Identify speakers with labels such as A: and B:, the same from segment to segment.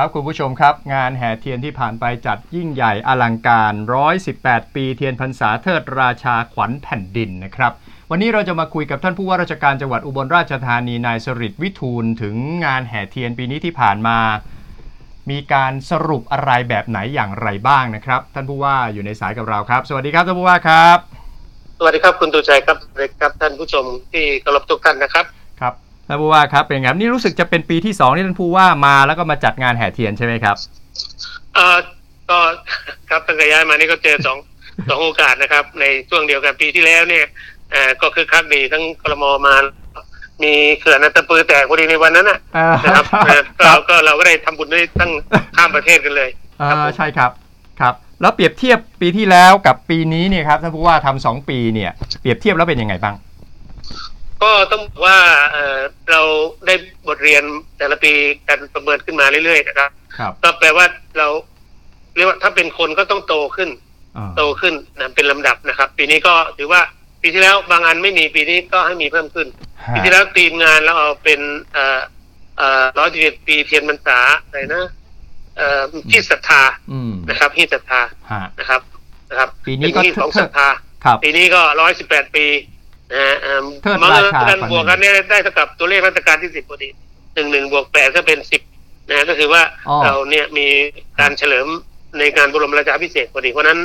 A: ครับคุณผู้ชมครับ งานแห่เทียนที่ผ่านไปจัดยิ่งใหญ่อลังการ 118 ปีเทียนพรรษาเทิดราชาขวัญแผ่นดินนะครับ วันนี้เราจะมาคุยกับท่านผู้ว่าราชการจังหวัดอุบลราชธานีนายสริตวิทูลถึงงานแห่เทียนปีนี้ที่ผ่านมา มีการสรุปอะไรแบบไหนอย่างไรบ้างนะครับ ท่านผู้ว่าอยู่ในสายกับเราครับ สวัสดีครับท่านผู้ว่าครับ
B: สวัสดีครับคุณตูชัยครับสวัสดีครับท่านผู้ชมที่เคารพทุกท่านนะครับ
A: ครับ ท่านผู้ว่าครับเป็นไงครับนี่รู้สึกจะเป็นปีที่สองที่ท่านผู้ว่ามาแล้วก็มาจัดงานแห่เทียนใช่ไหมครับ
B: เอ่อก็ครับตั้งแต่ย้ายมานี่ก็เจอสองสองโอกาสนะครับ ในช่วงเดียวกันปีที่แล้วเนี่ยเอ่อก็คือคักดีทั้งกรมมามีเขื่อนอันตะปือแตกพอดีในวันนั้นนะ
A: อ่า
B: นะครับเอ่อ
A: ครั
B: เรา
A: บ
B: ก็เราก็ได้ทำบุญได้ตั้งข้ามประเทศกันเลย
A: อ่า
B: ครับผม
A: ใช่ครับครับ แล้วเปรียบเทียบปีที่แล้วกับปีนี้เนี่ยครับท่านผู้ว่าทำสองปีเนี่ยเปรียบเทียบแล้วเป็นยังไงบ้าง
B: ก็ต้องบอกว่าเอ่อเราได้บทเรียนแต่ละปีกันประเมินขึ้นมาเรื่อยๆนะครับ
A: ครับ
B: ก็แปลว่าเราเรียกว่าถ้าเป็นคนก็ต้องโตขึ้น
A: อ่า
B: โตขึ้นนะเป็นลำดับนะครับ ปีนี้ก็ถือว่าปีที่แล้วบางอันไม่มีปีนี้ก็ให้มีเพิ่มขึ้น ปีที่แล้วทีมงานเราเอาเป็นเอ่อเอ่อร้อยสิบเอ็ดปีเทียนพรรษาอะไรนะเอ่อที่ศรัทธา
A: อืม
B: นะครับที่ศรัทธา
A: ฮะ
B: นะครับนะครับ
A: ปีนี้ก็
B: เป็ที่ของศรัทธา
A: ครับ
B: ปีนี้ก็ร้อยสิบแปดปีนะฮะ เอิ่ม
A: เทิด
B: มา
A: ราชา
B: กันบวกกันเนี่ยได้เท่ากับตัวเลขราชการที่สิบพอดีหนึ่งหนึ่งบวกแปดก็เป็นสิบนะก็คือว่า
A: อ๋อ
B: เราเนี่ยมีการเฉลิมในงานบรมราชาพิเศษกพอดี เพราะฉะนั้น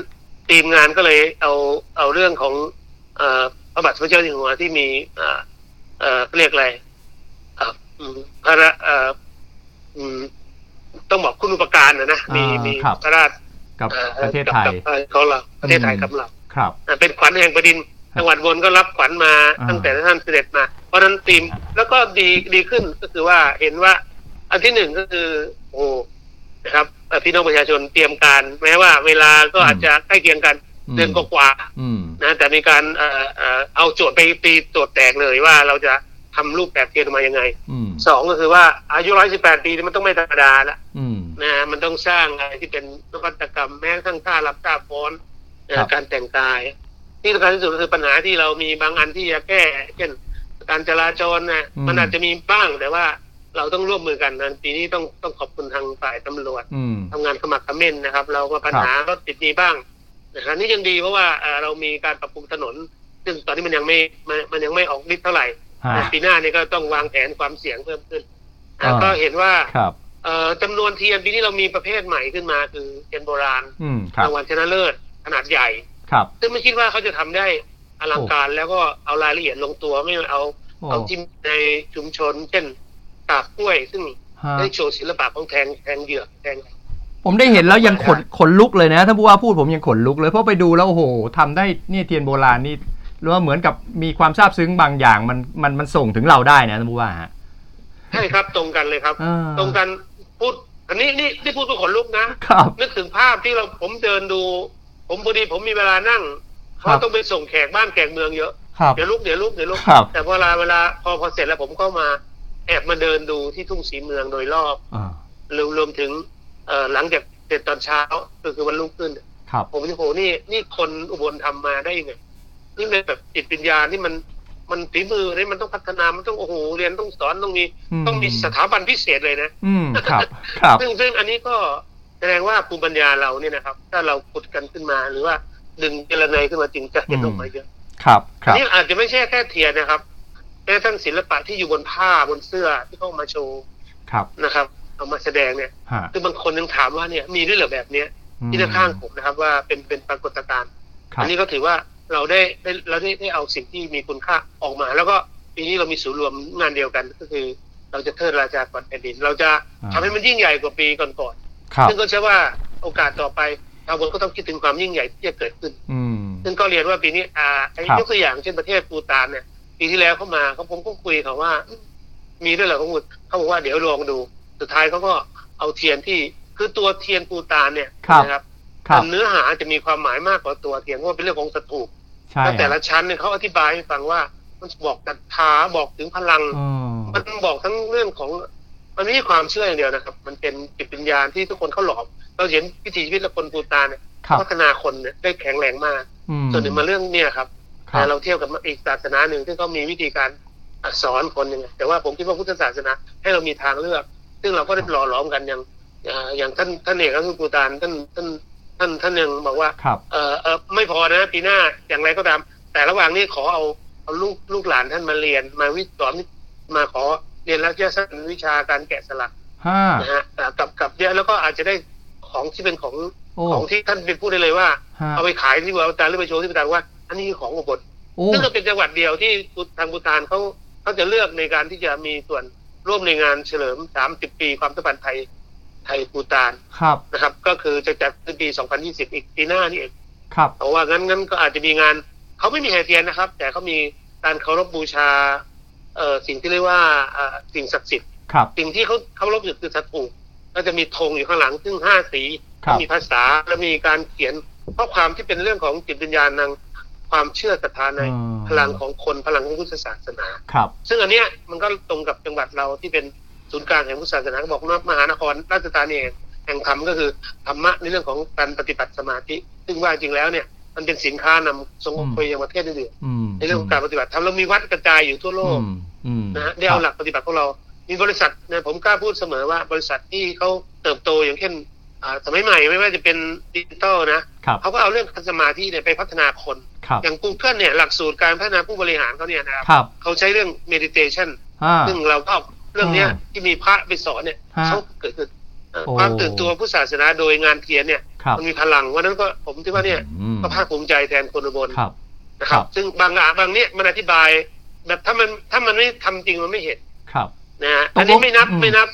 B: ทีมงานก็เลยเอาเอาเรื่องของเอ่อพระบาทสมเด็จเจ้าอยู่หัวที่มีเอ่อเอ่อเรียกอะไรเอ่ออืมพระราเอ่ออืมต้องบอกคุณอุปการนะนะมี
A: อ่า
B: มี
A: ครับ
B: พระราช
A: กับ
B: อ่อ
A: ประเทศไทย
B: กับกับของเราประเทศไทย
A: อืม
B: กับเรา
A: ครับ
B: อ่าเป็นขวัญแห่งแผ่นดิน
A: ครับ
B: จังหวัดบนก็รับขวัญมา
A: อ่า
B: ตั้งแต่ท่านเสด็จมา เพราะฉะนั้นทีม
A: ครับ
B: แล้วก็ดีดีขึ้นก็คือว่าเห็นว่า อันที่หนึ่งก็คือโอ้นะครับเอ่อพี่น้องประชาชนเตรียมการ แม้ว่าเวลาก็อาจจะใกล้เคียงกัน
A: อืม
B: เดือนกว่า
A: อืม
B: ๆนะแต่มีการเอ่อเอ่อเอาโจทย์ไปตีโจทย์แตกเลยว่าเราจะทำรูปแบบเทียนออกมายังไง
A: อืม
B: สองก็คือว่าอายุร้อยสิบแปดปีนี่มันต้องไม่ธรรมดาละ
A: อืม
B: นะฮะมันต้องสร้างอะไรที่เป็นนวัตกรรมแม้กระทั่งท่ารับท่าฟ้อนเอ่อ
A: ครับ
B: การแต่งกาย ที่สำคัญที่สุดก็คือปัญหาที่เรามีบางอันที่จะแก้ เช่น การจราจรนะมันอาจจะมีบ้างแต่ว่าเราต้องร่วมมือกันนะปีนี้ต้องต้องขอบคุณทางฝ่ายตำรวจ
A: อืม
B: ทำงานขมักเขม้นนะครับ เราก็ปัญหารถติดมีบ้างนะครับนี่ยังดีเพราะว่าเอ่อเรามีการปรับปรุงถนน ซึ่งตอนนี้มันยังไม่มันมันยังไม่ออกฤทธิ์เท่าไหร่
A: ฮะ
B: แต่ปีหน้านี่ก็ต้องวางแผนความเสี่ยงเพิ่มขึ้นอะ
A: อ่า
B: ก็เห็นว่า
A: ครับ
B: เอ่อจำนวนเทียนปีนี้เรามีประเภทใหม่ขึ้นมา คือเทียนโบราณ
A: อืม ครับ
B: รางวัลชนะเลิศขนาดใหญ่
A: ครับ
B: ซึ่งไม่คิดว่าเขาจะทำได้อลังการแล้วก็เอารายละเอียดลงตัวไม่เอา
A: โอ้
B: เอาที่ในชุมชน เช่นตากกล้วย ซึ่ง
A: ฮะ
B: ได้โชว์ศิลปะของแทงแทงเหยือกแทง
A: ผมได้เห็นแล้วยังขนขนลุกเลยนะท่านผู้ว่าพูดผมยังขนลุกเลยเพราะไปดูแล้วโอ้โหทำได้เนี่ยเทียนโบราณนี่รู้ว่าเหมือนกับมีความซาบซึ้งบางอย่างมันมันมันส่งถึงเราได้นะท่านผู้ว่าฮะ
B: ใช่ครับตรงกันเลยครับ
A: อ่า
B: ตรงกันพูด อันนี้นี่ที่พูดก็ขนลุกนะ
A: ครับ
B: นึกถึงภาพที่เราผมเดินดู ผมพอดีผมมีเวลานั่งเพ
A: ครั
B: ราะ
A: บ
B: ต้องไปส่งแขกบ้านแขกเมืองเยอะ
A: ครับ
B: เดี๋ยวลุกเดี๋ยวลุกเดี๋ยวลุก
A: ครับ
B: แต่เวลาเวลาพอพอเสร็จแล้วผมก็มาแอบมาเดินดูที่ทุ่งสีเมืองโดยรอบ
A: อ่าร
B: วมรวมถึงเอ่อหลังจากเสร็จตอนเช้าก็คือวันรุ่งขึ้น
A: ครับ
B: ผมนี่โหนี่นี่คนอุบลทำมาได้ยังไงนี่เป็นแบบจิตวิญญาณที่มันมันฝีมือนี่มันต้องพัฒนามันต้องโอ้โหเรียนต้องสอนต้องมีต้องมีสถาบันพิเศษเลยนะ
A: อืมครับ ครับ
B: ซึ่งซึ่งอันนี้ก็แส ดงว่าภูมิปัญญาเราเนี่ยนะครับ ถ้าเราขุดกันขึ้นมาหรือว่าดึงเจรไนขึ้นมาจริงจะเห็นออกมาเยอะ
A: ครับค
B: อัน
A: รับ
B: นี้อาจจะไม่ใช่แค่เทียนนะครับแม้กระทั่งศิลปะที่อยู่บนผ้าบนเสื้อที่เขาเอามาโชว์
A: ครับ
B: นะครับ เอามาแสดงเนี่ย
A: ฮะ
B: คือบางคนยังถามว่าเนี่ยมีด้วยเหรือแบบเนี้ยที่ด้านข้างผมนะครับ ว่าเป็นเป็นปรากฏการณ์
A: ครั
B: อั
A: บ
B: นนี้ก็ถือว่าเราได้ได้เราได้ได้เอาสิ่งที่มีคุณค่าออกมา แล้วก็ปีนี้เรามีศูนย์รวมงานเดียวกันก็คือ เราจะเทิดราชาก่อนแผ่นดิน เราจะ
A: อ่า
B: ทำให้มันยิ่งใหญ่กว่าปีก่อน
A: ครับ
B: ๆ ซึ่งก็เชื่อว่าโอกาสต่อไปชาวบนก็ต้องคิดถึงความยิ่งใหญ่ที่จะเกิดขึ้น
A: อืม
B: ซึ่งก็เรียนว่าปีนี้อ่าไอ้
A: ครับ
B: ยกตัวอย่างเช่นประเทศปูตานเนี่ย ปีที่แล้วเขามาเขาผมก็คุยเขาว่า มีด้วยเหรอเขาพูดเขาบอกว่าเดี๋ยวลองดู สุดท้ายเขาก็เอาเทียนที่คือตัวเทียนปูตานเนี่ย
A: ครับ
B: นะครับ
A: ครับ
B: เนื้อหาจะมีความหมายมากกว่าตัวเทียนเพราะว่าเป็นเรื่องของสถูป
A: ใช่
B: แล้วแต่ละชั้นเนี่ยเขาอธิบายให้ฟังว่ามันบอกศรัทธาบอกถึงพลัง
A: อืม
B: มันบอกทั้งเรื่องของ มันไม่ใช่ความเชื่ออย่างเดียวนะครับ มันเป็นจิตวิญญาณที่ทุกคนเขาหลอม เราเห็นวิถีชีวิตและคนปูตานเนี่ย
A: ครับ
B: พัฒนาคนเนี่ยได้แข็งแรงมาก
A: อืม
B: ส่วนหนึ่งมาเรื่องเนี่ยครับ
A: ครั
B: แต่
A: บ
B: เราเทียบกับอีกศาสนาหนึ่งที่เขามีวิธีการสอนคนยังไงแต่ว่าผมคิดว่าพุทธศาสนาให้เรามีทางเลือก ซึ่งเราก็ได้หล่อหลอมกันอย่างอ่าอย่างท่านท่านเอกรัฐมนตรีปูตานท่านท่านท่านท่านยังบอกว่า
A: ครับ
B: เออเออไม่พอนะปีหน้าอย่างไรก็ตาม แต่ระหว่างนี้ขอเอาเอาลูกลูกหลานท่านมาเรียนมาวิสอนมาขอ เรียนรัฐยาศาสตร์วิชาการแกะสลัก
A: ห้า
B: นะฮะอ่ากับกับเยอะแล้วก็อาจจะได้ของที่เป็นของ
A: โอ้
B: ของที่ท่านเป็นพูดได้เลยว่า
A: ห้า
B: เอาไปขายที่บูตานหรือไปโชว์ที่บูตานว่า อันนี้คือของอุบล
A: โอ้
B: ซึ่งก็เป็นจังหวัดเดียวที่ทางบูตานเขาเขาจะเลือกในการที่จะมีส่วนร่วมในงานเฉลิม 30 ปีความสัมพันธ์ไทยไทยบูตาน
A: ครับ
B: นะครับ ก็คือจะจัดในปี 2020 อีกปีหน้านี่เอง
A: ครับ
B: เพราะว่างั้นงั้นก็อาจจะมีงานเขาไม่มีแห่เทียนนะครับ แต่เขามีการเคารพบูชา เอ่อสิ่งที่เรียกว่าเอ่อสิ่งศักดิ์สิทธิ์
A: ครับ
B: สิ่งที่เขาเคารพอยู่คือสัตว์ถูกก็จะมีธงอยู่ข้างหลังซึ่งห้าสี
A: ครับ
B: มีภาษาและมีการเขียนข้อความที่เป็นเรื่องของจิตวิญญาณทางความเชื่อศรัทธาใน
A: อืม
B: พลังของคนพลังของพุทธศาสนา
A: ครับ
B: ซึ่งอันเนี้ยมันก็ตรงกับจังหวัดเราที่เป็นศูนย์กลางแห่งพุทธศาสนาก็บอกว่ามหานครราชธานีแห่งธรรมก็คือธรรมะในเรื่องของการปฏิบัติสมาธิ ซึ่งว่าจริงแล้วเนี่ย มันเป็นสินค้านำส่งออกไปยังประเทศอื่น
A: อืม
B: ๆในเรื่องของการปฏิบัติธรรมเรามีวัดกระจายอยู่ทั่วโลก
A: อืมอืม
B: นะฮะได้เอาหลักปฏิบัติของเรา มีบริษัทนะผมกล้าพูดเสมอว่าบริษัทที่เขาเติบโตอย่างเช่นอ่าสมัยใหม่ไม่ว่าจะเป็นดิจิตอลนะครับเขาก็เอาเรื่องสมาธิเนี่ยไปพัฒนาคน
A: ครับ
B: อย่าง Google เนี่ยหลักสูตรการพัฒนาผู้บริหารเขาเนี่ยนะครับ
A: ครับ
B: เขาใช้เรื่อง meditation
A: ห้า
B: ซึ่งเราก็เรื่องเนี้ย
A: อ่า
B: ที่มีพระไปสอนเนี่ย
A: ฮะ
B: เขาเกิดขึ้นเอ่อ
A: โอ้
B: ความตื่นตัวผู้ศาสนาโดยงานเทียนเนี่ย
A: ครับ
B: มันมีพลังวันนั้นก็ผมคิดว่าเนี่ย
A: อืม
B: ก็ภาคภูมิใจแทนคนอุบล
A: ครับ
B: นะครับ
A: ครับ
B: ซึ่งบางอะบางเนี้ยมันอธิบาย แบบถ้ามันถ้ามันไม่ทำจริงมันไม่เห็น
A: ครับ
B: นะฮะ
A: ตกลง
B: อันนี้ไม่นับ
A: อืม
B: ไม่นับ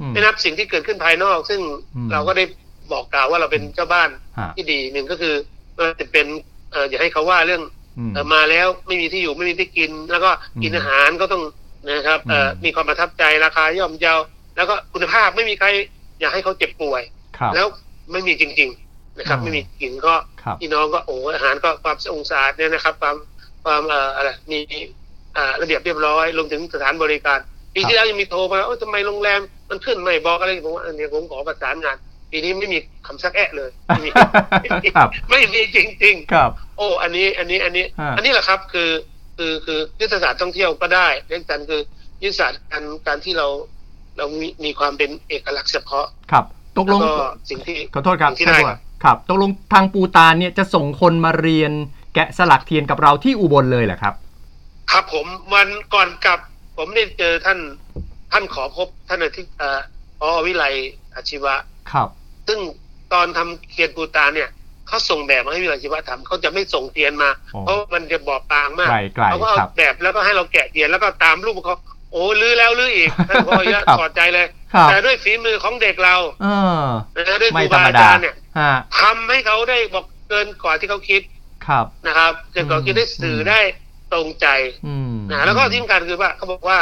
A: อืม
B: ไม่นับสิ่งที่เกิดขึ้นภายนอก ซึ่ง
A: อืม
B: เราก็ได้บอกกล่าวว่าเราเป็นเจ้าบ้าน
A: ฮะ
B: ที่ดีหนึ่งก็คือว่าจะเป็นเอออย่าให้เขาว่าเรื่อง
A: อืม
B: เอ่อมาแล้วไม่มีที่อยู่ไม่มีที่กิน แล้วก็กิน
A: อืม
B: อาหารก็ต้องนะครับเอ่ออ
A: ม
B: มีความประทับใจราคาย่อมเยาแล้วก็คุณภาพไม่มีใคร อยากให้เขาเจ็บป่วย
A: ครับ
B: แล้วไม่มีจริง ๆ นะครับ
A: อ๋อ
B: ไม่มีกินก็
A: ครับ
B: พี่น้องก็โอ้อาหารก็ความสะองสะอาดเนี่ยนะครับ ความความเอ่ออะไรมีอ่าระเบียบเรียบร้อยรวมถึงสถานบริการปีที่แล้วยังมีโทรมาโอ้ทำไมโรงแรมมันขึ้นไม่บอกอะไรผมว่าอันนี้ผมขอประสานงานปีนี้ไม่มีคำซักแอะเลยไม่มี
A: ครับ
B: ไม่มีจริงๆ
A: ครับ
B: โอ้อันนี้อันนี้อันนี้
A: ฮะ
B: อันนี้แหละครับคือคือคือยุทธศาสตร์ท่องเที่ยวก็ได้เรื่องการคือยุทธศาสตร์การการที่เรา เรามีมีความเป็นเอกลักษณ์เฉพาะ
A: ครับตกล
B: แล้ว
A: ง
B: ก็สิ่งที่
A: ขอโทษครับ
B: ที่ได้
A: ท่านผู้ว่าครับตกลงทางปูตานเนี่ยจะส่งคนมาเรียนแกะสลักเทียนกับเราที่อุบลเลยเหรอครับ
B: ครับผมวันก่อนกลับ ผมได้เจอท่านท่านขอพบท่านอาทิตย์เอ่อพอวิไลอาชีวะ
A: ครับ
B: ซึ่งตอนทำเทียนปูตานเนี่ยเขาส่งแบบมาให้วิไลอาชีวะทำเขาจะไม่ส่งเทียนมา
A: อ๋อ
B: เพราะมันจะบอบบางมาก
A: ไกลไกล
B: เขาก็เอา
A: ครับ
B: แบบแล้วก็ให้เราแกะเทียนแล้วก็ตามรูปเขา โอ้ลื้อแล้วลื้ออีกท่านพอเยอะ
A: ครับ
B: ถอดใจเลย
A: ครับ
B: แต่ด้วยฝีมือของเด็กเรา
A: เออ
B: นะด้วยค
A: ไม่
B: รู
A: ธร
B: บาร
A: ม
B: อา
A: ดา
B: จารย์เนี่ย
A: ฮะ
B: ทำให้เขาได้บอกเกินกว่าที่เขาคิด
A: ครับ
B: นะครับเกินกว่าที่ได้สื่อได้ตรงใจ
A: อืม
B: นะแล้วก็ที่สำคัญคือว่าเขาบอกว่า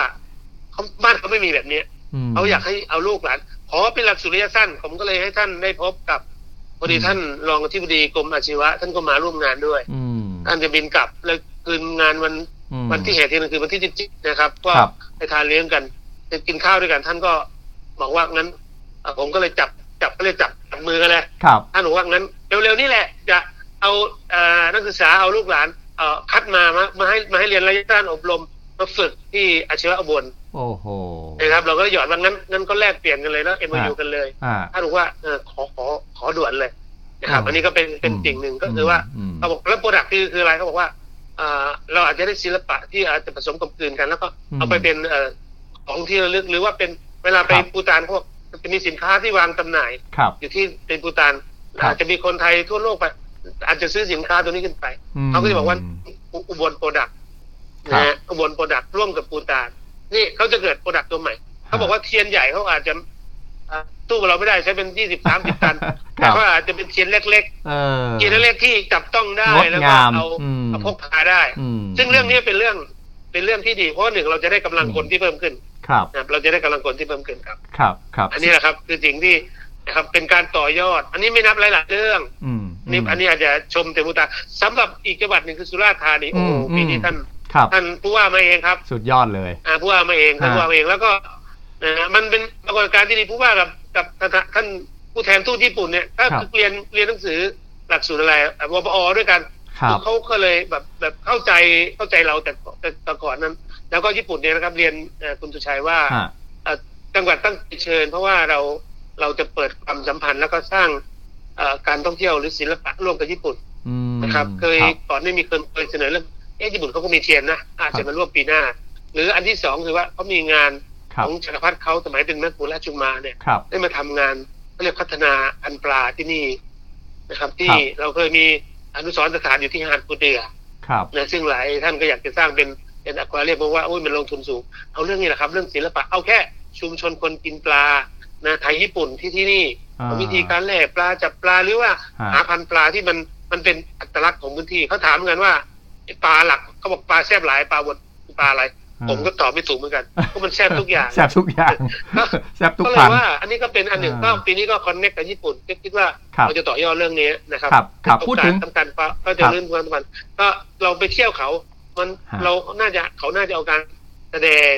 B: เขาบ้านเขาไม่มีแบบเนี้ย
A: ม
B: เขาอยากให้เอาลูกหลานขอเป็นหลักสูตรระยะสั้น ผมก็เลยให้ท่านได้พบกับพอดีท่านรองอธิบดีกรมอาชีวะ ท่านก็มาร่วมงานด้วย
A: อืม
B: ท่านจะบินกลับแล้วคืนงานวัน
A: อืม
B: วันที่เหตุที่นั่นคือวันที่จินะครับ ก็
A: ครับ
B: ไปทานเลี้ยงกันไปกินข้าวด้วยกันท่านก็บอกว่างั้นเอ่อผมก็เลยจับจับก็เลยจับจับมือกันเลย
A: ครับ
B: ท่านบอกว่างั้นเร็วๆนี่แหละ จะเอาเอ่อนักศึกษาเอาลูกหลานเอ่อคัดมามามาให้มาให้เรียนระยะสั้นอบรมมาฝึกที่อาชีวะอุบล
A: โอ้โห
B: นะครับ เราก็หยอดว่างั้นงั้นก็แลกเปลี่ยนกันเลยแล้วเอ็มยูกันเลย
A: อ่า
B: ท่านบอกว่าเออขอขอขอด่วนเลยนะครับ
A: อ๋ออั
B: อันนี้ก็เป็นเป็นสิ่งหนึ่งก็คือว่า
A: ม
B: เขาบอกแล้ว product คือคืออะไรเขาบอกว่าอ่า เราอาจจะได้ศิลปะที่อาจจะผสมกลมกลืนกัน แล้วก็
A: อืม
B: เอาไปเป็นเอ่อของที่ระลึกหรือว่าเป็นเวลาไป
A: ครับ
B: ภูฏานเขาบอกจะมีสินค้าที่วางจำหน่าย
A: ครับ
B: อยู่ที่เป็นภูฏาน
A: ครับ
B: อาจจะมีคนไทยทั่วโลกไป อาจจะซื้อสินค้าตัวนี้ขึ้นไป
A: ม
B: เขาก็จะบอกว่าอุอุบล product
A: ครับ
B: นะฮะอุบล product ร่วมกับภูฏานนี่เขาจะเกิด product ตัวใหม่เขาบอกว่าเทียนใหญ่เขาอาจจะอ่า ตู้เราไม่ได้ใช้เป็นยี่สิบสามสิบตัน
A: ครั
B: แต่
A: บ
B: เขาอาจจะเป็นเทียนเล็ก
A: เออ
B: ๆเทียนเล็กๆที่จับต้องได้
A: งด
B: แล้วก็
A: งาม
B: เอา
A: อืม
B: เอาพกพาได้
A: อืม
B: ซึ่งเรื่องนี้เป็นเรื่องเป็นเรื่องที่ดีเพราะว่าหนึ่งเราจะได้กำลังคนที่เพิ่มขึ้น
A: ครับ
B: นะครับเราจะได้กำลังคนที่เพิ่มขึ้นครับ
A: ครับครับ
B: อันนี้แหละครับ คือสิ่งที่นะครับเป็นการต่อยอด อันนี้ไม่นับหลายๆเรื่อง
A: อืม
B: นี่อันนี้อาจจะชมเต็มตาสำหรับอีกจังหวัดหนึ่งคือสุราษฎร์ธานีโอ้โห
A: อืม
B: ปีนี้ท่าน
A: ครับ
B: ท่านผู้ว่ามาเองครับ
A: สุดยอดเลย
B: อ่าผู้ว่ามาเองท่าน
A: ฮะ
B: ผู้ว่ามาเองแล้วก็ นะฮะมันเป็นปรากฏการณ์ที่ดีผู้ว่ากับกับท่านผู้แทนทูตญี่ปุ่นเนี่ยถ้าเรียนเรียนหนังสือหลักสูตรอะไรอะวปอด้วยกัน
A: ครับ
B: เขาก็เลยแบบแบบเข้าใจเข้าใจเราแต่แต่แต่ก่อนนั้น แล้วก็ญี่ปุ่นเนี่ยนะครับเรียนเอ่อคุณสุชัยว่า
A: ฮะ
B: เอ่อจังหวัดตั้งใจเชิญ เพราะว่าเราเราจะเปิดความสัมพันธ์แล้วก็สร้างเอ่อการท่องเที่ยวหรือศิลปะร่วมกับญี่ปุ่น
A: อืม
B: นะครับ เคย
A: รับ
B: ก่อนนี้มีเคยเคยเสนอเรื่องเอ๊ะญี่ปุ่นเขาก็มีเทียนนะอาจ
A: ครั
B: จะ
A: บ
B: มาร่วมปีหน้า หรืออันที่สองคือว่าเขามีงาน
A: ค
B: ข
A: รับ
B: องจักรพรรดิเขาสมัยเป็นแม่ปู่ราชจุมาเนี่ย
A: ครับ
B: ได้มาทำงานเขาเรียกพัฒนาพันธุ์ปลาที่นี่นะครับ ที่
A: ครับ
B: เราเคยมีอนุสรณ์สถานอยู่ที่หาดปูเดือ
A: ครับ
B: นะซึ่งหลายท่านก็อยากจะสร้างเป็นเป็นอควาเรียมเพราะว่าโอ้ยมันลงทุนสูง เอาเรื่องนี้แหละครับ เรื่องศิลปะเอาแค่ชุมชนคนกินปลานะไทยญี่ปุ่นที่ที่นี่
A: อ่า
B: วิธีการแล่ปลาจับปลาหรือว่า
A: ฮะ
B: หาพันธุ์ปลาที่มันมันเป็นอัตลักษณ์ของพื้นที่เขาถามกันว่าไอ้ปลาหลักเขาบอกปลาแซ่บหลายปลาบดปลาอะไร ผมก็ตอบไม่ถูกเหมือนกันเพราะมันแซ่บทุกอย่าง
A: แซบทุกอย่าง
B: ก็
A: แซบทุก
B: ก็เล
A: พั
B: ย
A: น
B: ว่า อันนี้ก็เป็นอันหนึ่ง
A: อ่า
B: ก็ปีนี้ก็คอนเนคกับญี่ปุ่นก็คิดว่า
A: ครับ
B: เราจะต่อยอดเรื่องนี้นะครับ
A: ครับครับพูดถึง
B: โอกาสสำคัญก็ก็จะ
A: ครับ
B: เรื่องความสำคัญก็เราไปเที่ยวเขา มัน
A: ฮะ
B: เราน่าจะเขาน่าจะเอาการแสดง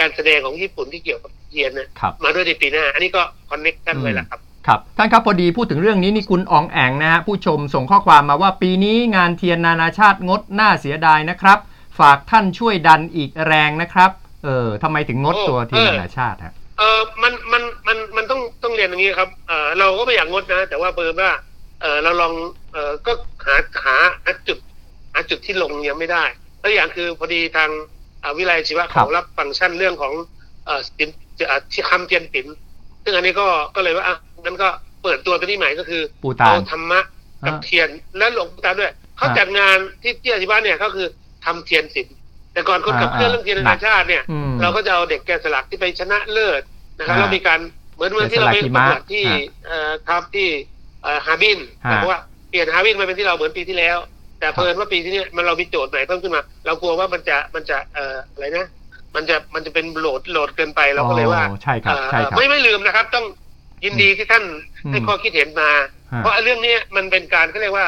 B: การแสดงของญี่ปุ่นที่เกี่ยวกับเทียนเนี่ย
A: ครับ
B: มาด้วยในปีหน้า อันนี้ก็คอนเนคกันไว้แล้วครับ
A: ครับท่านครับพอดีพูดถึงเรื่องนี้นี่คุณอองแองนะฮะผู้ชมส่งข้อความมาว่าปีนี้งานเทียนนานาชาติงดน่าเสียดายนะครับ ฝากท่านช่วยดันอีกแรงนะครับ เออทำไมถึงงด
B: โอ้
A: ตัวเทียน
B: เออ
A: นานาชาติฮะ
B: เออมันมันมันมันต้องต้องเรียนอย่างนี้ครับเออเราก็ไม่อยากงดนะ แต่ว่าเปิดว่าเออเราลองเออก็หาหาหาจุดหาจุดที่ลงยังไม่ได้แล้วอย่างคือพอดีทางอ่าวิไลชีวะเขารับฟังก์ชันเรื่องของเออสินเอ่อที่คำเทียนปิ่นซึ่งอันนี้ก็ก็เลยว่าอะนั้นก็เปิดตัวตัวนี้ใหม่ก็คือ
A: ปูตา
B: เอา
A: น
B: ธรรมะกับ
A: อ่า
B: เทียนและหลวงปู่ตาด้วยเขา
A: อ่า
B: จัดงานที่ที่อธิบายเนี่ยก็คือ ทำเทียนศิลป์แต่ก่อนคนขับเคลื่อน
A: อ่า
B: เรื่องเทียนนานาชาติเนี่ย
A: อืม
B: เราก็จะเอาเด็กแกะสลักที่ไปชนะเลิศนะครับ
A: อ่า
B: แล้วมีการเหมือนเหมือนที่เราไป
A: แกะสลักหิ
B: ประ
A: มะ
B: กวดที่
A: อ่า
B: เอ่อครับที่เอ่อฮาร์บิน
A: ฮะ
B: แต่ว่าเปลี่ยนฮาร์บินมาเป็นที่เราเหมือนปีที่แล้ว แต่
A: ครับ
B: เพิ่นว่าปีที่เนี้ยมันเรามีโจทย์ใหม่เพิ่มขึ้นมา เรากลัวว่ามันจะมันจะเอ่ออะไรนะ มันจะมันจะเป็น load load เกินไปเราก็เลยว่า
A: อ๋อใช่ครับ
B: เอ่อ
A: ใช่ครับ
B: ไม่ไม่ลืมนะครับ ต้องยินดีที่ท่าน
A: อืม
B: ให้ข้อคิดเห็นมา
A: ฮะ
B: เพราะเรื่องเนี้ยมันเป็นการเขาเรียกว่า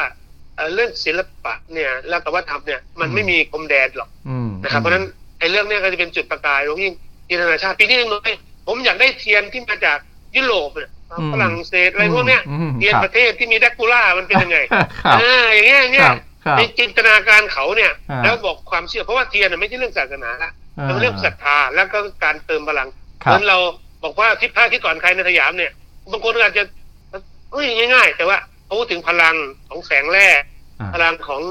B: เอ่อเรื่องศิลปะเนี่ยและกับวัฒนธรรมเนี่ยมันไม่มีพรมแดนหรอก
A: อืม
B: นะครับเพราะฉะนั้นไอ้เรื่องเนี้ยก็จะเป็นจุดประกายตรงที่เทียนนานาชาติปีนี้ยังน้อยผมอยากได้เทียนที่มาจากยุโรปเนี่ย
A: อืม
B: ฝรั่งเศสอะไรพวกเนี้ย
A: อืม
B: เทียน
A: ครับ
B: ประเทศที่มีแดกคูล่ามันเป็นยังไง
A: ครับ
B: อ่าอย่างเงี้ยอย่างเงี้ยค
A: รับครับ
B: ในจินตนาการเขาเนี่ย
A: อ่า
B: แล้วบอกความเชื่อเพราะว่าเทียนน่ะไม่ใช่เรื่องศาสนาละแต่เป็นเรื่องศรัทธาแล้วก็การเติมพลัง
A: ครั
B: เห
A: บ
B: มือนเราบอกว่าทิศพระที่ก่อนใครในสยามเนี่ยบางคนอาจจะเฮ้ยง่าย ๆ แต่ว่าเขา พูดถึงพลังของแสงแร่
A: อ่า
B: พลังของ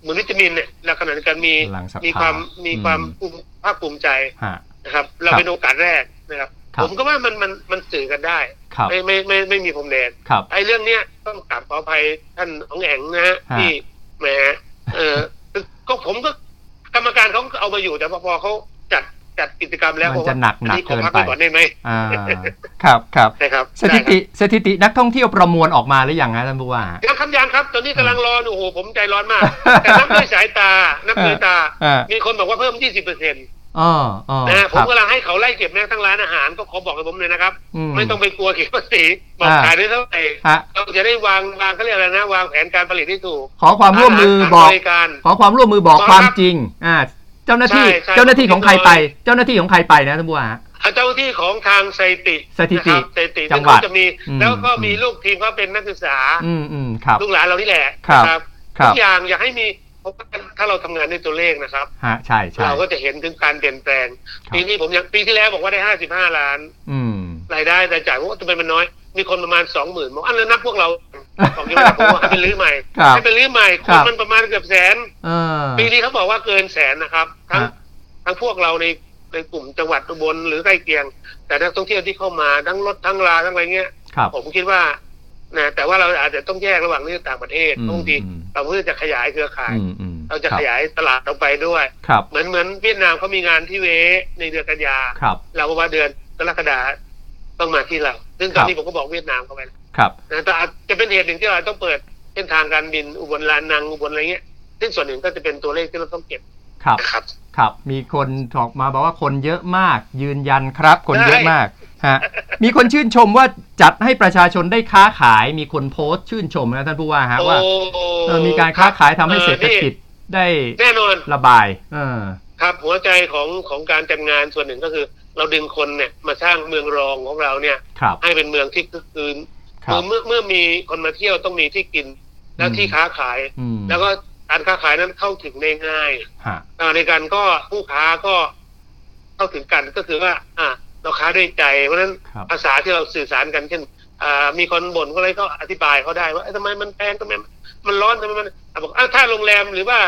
B: เหมือนวิตามินเนี่ยแล้วขณะเดียวกันมี
A: พลังศรัทธา
B: มีความมีความ
A: อืม
B: ภูมิภาคภูมิใจ
A: ฮะ
B: นะครับ เรา
A: ครับ
B: เป็นโอกาสแรกนะครับ
A: ครับ
B: ผมก็ว่ามันมันมันสื่อกันได้
A: ครับ
B: ไม่ไม่ไม่ไม่มีพรมแดน
A: ครับ
B: ไอ้เรื่องเนี้ยต้องกราบขออภัยท่านของแองนะฮะ
A: ฮะ
B: ที่แหมเออก็ผมก็กรรมการเขาก็เอามาอยู่แต่พอพอเขาจัด จัดกิจกรรมแล้ว
A: มันจะหนักหนัก
B: อัขอ
A: เกิน
B: พัก
A: ไป
B: ว้ก่อนได้ไหม
A: อ่าครับครับ
B: นะครับ
A: สถิติสถิตินักท่องเที่ยวประมวลออกมาหรือยังฮะท่านผู้ว่า
B: ยังคำยังครับ ตอนนี้กำลังรออยู่โอ้โหผมใจร้อนมาก แต่นับด้วยสายตานับด้วยตา
A: อ่า
B: มีคนบอกว่าเพิ่ม20เปอร์เซ็นต์
A: อ๋ออ๋อ
B: นะฮะผ
A: ครั
B: ม
A: บ
B: กำลังให้เขาไล่เก็บแม้ทั้งร้านอาหารก็ขอบอกกับผมเลยนะครับ
A: อื
B: ไม่ต้องไปกลัวเก็บภาษีบอก
A: อ่า
B: ขายได้เท่าไหร่
A: ฮะ
B: เราจะได้วางวางเขาเรียกอะไรนะ วางแผนการผลิตที่ถูก
A: ขอความร่วมมือบอก
B: บริการ
A: ขอความร่วมมือบอก
B: ขอครับ
A: ความจริงอ่า เจ้าหน้าที่
B: ใช่ใช่
A: เจ้าหน้าที่ของใครไป เจ้าหน้าที่ของใครไปนะท่านผู้ว่าฮะ
B: อ่าเจ้าหน้าที่ของทางสถิติ
A: สถิติ
B: นะครับสถิติ
A: จังหวัด
B: ซึ่เขาจะมี
A: อืม
B: แล้วก็มี
A: อืม
B: ลูกทีมเขาเป็นนักศึกษา
A: อืมอืมครับ
B: ลูกหลานเรานี่แหละ
A: ครับ
B: นะครับ
A: ครั
B: ทุ
A: บ
B: กอย่างอยากให้มีเพราะว่าถ้าเราทำงานด้วยตัวเลขนะครับ
A: ฮะใช่ใช่
B: เราก็จะเห็นถึงการเปลี่ยนแปลง
A: ครับ
B: ปีนี้ผมยังปีที่แล้วบอกว่าได้ห้าสิบห้าล้าน
A: อืม
B: รายได้รายจ่ายว่าทำไมมันน้อย มีคนประมาณสองหมื่นบอกอันนั้นนับพวกเราบอกยังไงผมว่าให้ไปรื้อใหม่
A: ครับ
B: ให้ไปรื้อใหม่ค
A: ครั
B: น
A: บ
B: มันประมาณเกือบแสน
A: เออ
B: ปีนี้เขาบอกว่าเกินแสนนะครับ ทั้ง
A: ฮะ
B: ทั้งพวกเราในในกลุ่มจังหวัดอุบลหรือใกล้เคียง แต่นักท่องเที่ยวที่เข้ามาทั้งรถทั้งลาทั้งอะไรเงี้ย
A: ครับ
B: ผมคิดว่านะแต่ว่าเราอาจจะต้องแยกระหว่างนี่ต่างประเทศ
A: อืม
B: บางที
A: อืม
B: เราเพื่อจะขยายเครือข่าย
A: อืมอืม
B: เราจะ
A: คบ
B: ขยายตลาดออกไปด้วย
A: ครับ
B: เหมือนเหมือนเวียดนามเขามีงานที่เวในเดือนกันยา
A: ครับ
B: เราก็ว่าเดือนกรกฎาต้องมาที่เรา ซึ่งตอนนี้ผมก็บอกเวียดนามเข้าไปแล้ว
A: ครับ
B: นะแต่อาจจะเป็นเหตุหนึ่งที่เราต้องเปิดเส้นทางการบินอุบลลานังอุบลอะไรเงี้ย ซึ่งส่วนหนึ่งก็จะเป็นตัวเลขที่เราต้องเก็บ
A: ครับ
B: นะครับ
A: ครับ มีคนถอกมาบอกว่าคนเยอะมาก ยืนยันครับ คนเยอะมากฮะมีคนชื่นชมว่าจัดให้ประชาชนได้ค้าขาย มีคนโพสต์ชื่นชมนะท่านผู้ว่าฮะว่า
B: โอ้
A: เออมีการค้าขายทำให้
B: ออ
A: เศรษฐกิจได้
B: นี่แน่นอน
A: ระบาย เออ
B: ครับหัวใจของของการจัดงานส่วนหนึ่งก็คือ เราดึงคนเนี่ยมาสร้างเมืองรองของเราเนี่ย
A: ครับ
B: ให้เป็นเมืองที่คึกคืน
A: ครับ
B: เมื่อเมื่อมีคนมาเที่ยวต้องมีที่กิน แล้ว
A: อืม
B: ที่ค้าขาย
A: อืม
B: แล้วก็การค้าขายนั้นเข้าถึงได้ง่าย
A: ฮะ
B: อ่าในการก็ผู้ค้าก็เข้าถึงกันก็คือว่า อ่า เราค้าด้วยใจ เพราะฉะนั้น
A: ครับ
B: ภาษาที่เราสื่อสารกันเช่นอ่ามีคนบ่นก็เลยก็อธิบายเขาได้ว่าเอ้ยทำไมมันแพงทำไมมันร้อนทำไมมันอะบอกอะถ้าโรงแรมหรือว่า